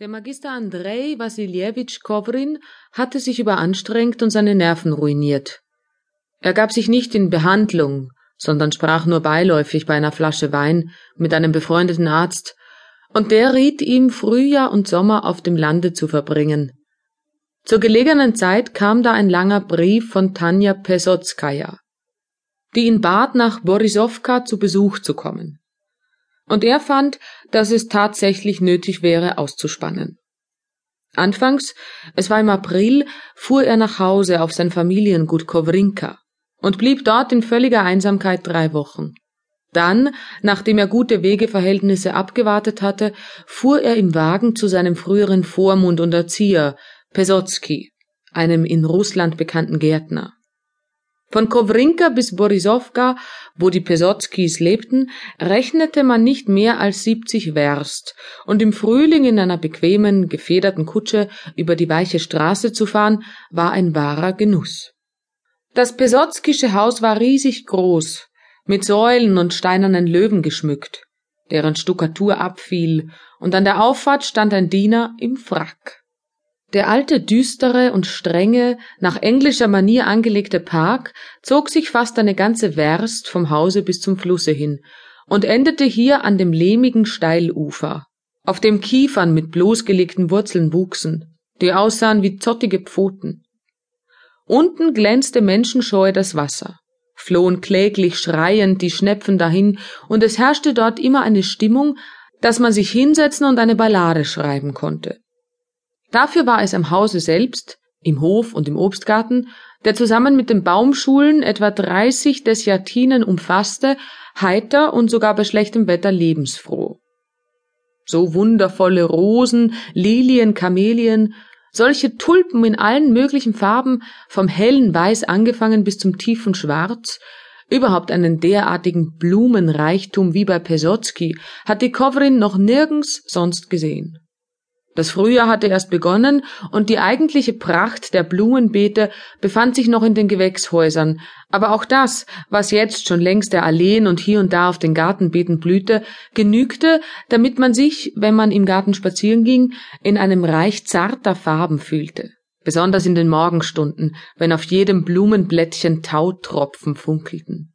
Der Magister Andrei Wassiljewitsch Kowrin hatte sich überanstrengt und seine Nerven ruiniert. Er gab sich nicht in Behandlung, sondern sprach nur beiläufig bei einer Flasche Wein mit einem befreundeten Arzt, und der riet ihm, Frühjahr und Sommer auf dem Lande zu verbringen. Zur gelegenen Zeit kam da ein langer Brief von Tanja Pesotskaja, die ihn bat, nach Borisowka zu Besuch zu kommen und er fand, dass es tatsächlich nötig wäre, auszuspannen. Anfangs, es war im April, fuhr er nach Hause auf sein Familiengut Kowrinka und blieb dort in völliger Einsamkeit drei Wochen. Dann, nachdem er gute Wegeverhältnisse abgewartet hatte, fuhr er im Wagen zu seinem früheren Vormund und Erzieher, Pesotsky, einem in Russland bekannten Gärtner. Von Kowrinka bis Borisowka, wo die Pesotskis lebten, rechnete man nicht mehr als 70 Werst, und im Frühling in einer bequemen, gefederten Kutsche über die weiche Straße zu fahren, war ein wahrer Genuss. Das Pesotskische Haus war riesig groß, mit Säulen und steinernen Löwen geschmückt, deren Stuckatur abfiel, und an der Auffahrt stand ein Diener im Frack. Der alte, düstere und strenge, nach englischer Manier angelegte Park zog sich fast eine ganze Werst vom Hause bis zum Flusse hin und endete hier an dem lehmigen Steilufer, auf dem Kiefern mit bloßgelegten Wurzeln wuchsen, die aussahen wie zottige Pfoten. Unten glänzte menschenscheu das Wasser, flohen kläglich schreiend die Schnepfen dahin, und es herrschte dort immer eine Stimmung, dass man sich hinsetzen und eine Ballade schreiben konnte. Dafür war es am Hause selbst, im Hof und im Obstgarten, der zusammen mit den Baumschulen etwa 30 Desjatinen umfasste, heiter und sogar bei schlechtem Wetter lebensfroh. So wundervolle Rosen, Lilien, Kamelien, solche Tulpen in allen möglichen Farben, vom hellen Weiß angefangen bis zum tiefen Schwarz, überhaupt einen derartigen Blumenreichtum wie bei Pesotsky hat die Kovrin noch nirgends sonst gesehen. Das Frühjahr hatte erst begonnen und die eigentliche Pracht der Blumenbeete befand sich noch in den Gewächshäusern, aber auch das, was jetzt schon längst der Alleen und hier und da auf den Gartenbeeten blühte, genügte, damit man sich, wenn man im Garten spazieren ging, in einem Reich zarter Farben fühlte, besonders in den Morgenstunden, wenn auf jedem Blumenblättchen Tautropfen funkelten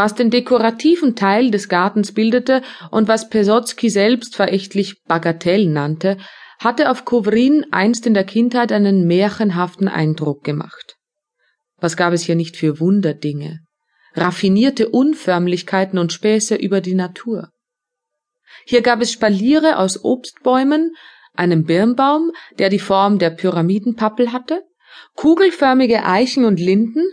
was den dekorativen Teil des Gartens bildete und was Pesotsky selbst verächtlich Bagatell nannte, hatte auf Kovrin einst in der Kindheit einen märchenhaften Eindruck gemacht. Was gab es hier nicht für Wunderdinge, raffinierte Unförmlichkeiten und Späße über die Natur. Hier gab es Spaliere aus Obstbäumen, einem Birnbaum, der die Form der Pyramidenpappel hatte, kugelförmige Eichen und Linden,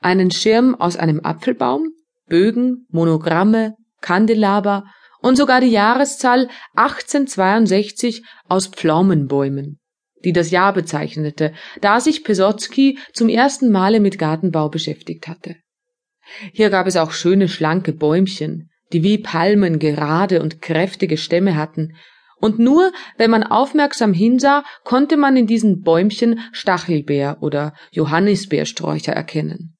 einen Schirm aus einem Apfelbaum, Bögen, Monogramme, Kandelaber und sogar die Jahreszahl 1862 aus Pflaumenbäumen, die das Jahr bezeichnete, da sich Pesotsky zum ersten Male mit Gartenbau beschäftigt hatte. Hier gab es auch schöne schlanke Bäumchen, die wie Palmen gerade und kräftige Stämme hatten, und nur wenn man aufmerksam hinsah, konnte man in diesen Bäumchen Stachelbeer oder Johannisbeersträucher erkennen.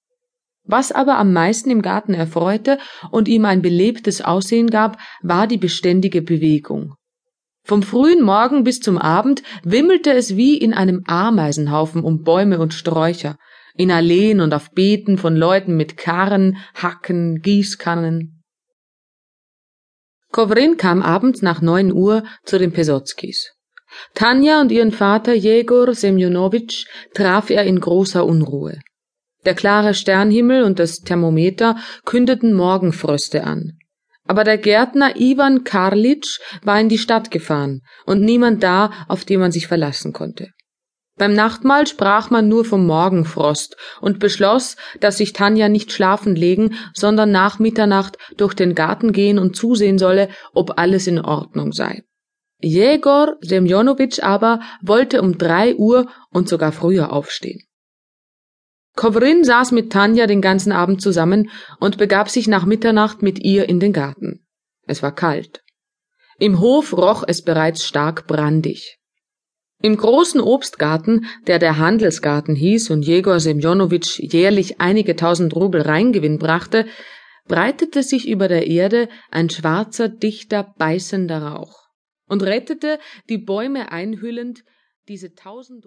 Was aber am meisten im Garten erfreute und ihm ein belebtes Aussehen gab, war die beständige Bewegung. Vom frühen Morgen bis zum Abend wimmelte es wie in einem Ameisenhaufen um Bäume und Sträucher, in Alleen und auf Beeten von Leuten mit Karren, Hacken, Gießkannen. Kovrin kam abends nach neun Uhr zu den Pesotskis. Tanja und ihren Vater Jegor Semjonowitsch traf er in großer Unruhe. Der klare Sternhimmel und das Thermometer kündeten Morgenfröste an. Aber der Gärtner Ivan Karlitsch war in die Stadt gefahren und niemand da, auf den man sich verlassen konnte. Beim Nachtmahl sprach man nur vom Morgenfrost und beschloss, dass sich Tanja nicht schlafen legen, sondern nach Mitternacht durch den Garten gehen und zusehen solle, ob alles in Ordnung sei. Jegor Semjonowitsch aber wollte um drei Uhr und sogar früher aufstehen. Kovrin saß mit Tanja den ganzen Abend zusammen und begab sich nach Mitternacht mit ihr in den Garten. Es war kalt. Im Hof roch es bereits stark brandig. Im großen Obstgarten, der der Handelsgarten hieß und Jegor Semjonowitsch jährlich einige tausend Rubel Reingewinn brachte, breitete sich über der Erde ein schwarzer, dichter, beißender Rauch. und rettete, die Bäume einhüllend, diese tausend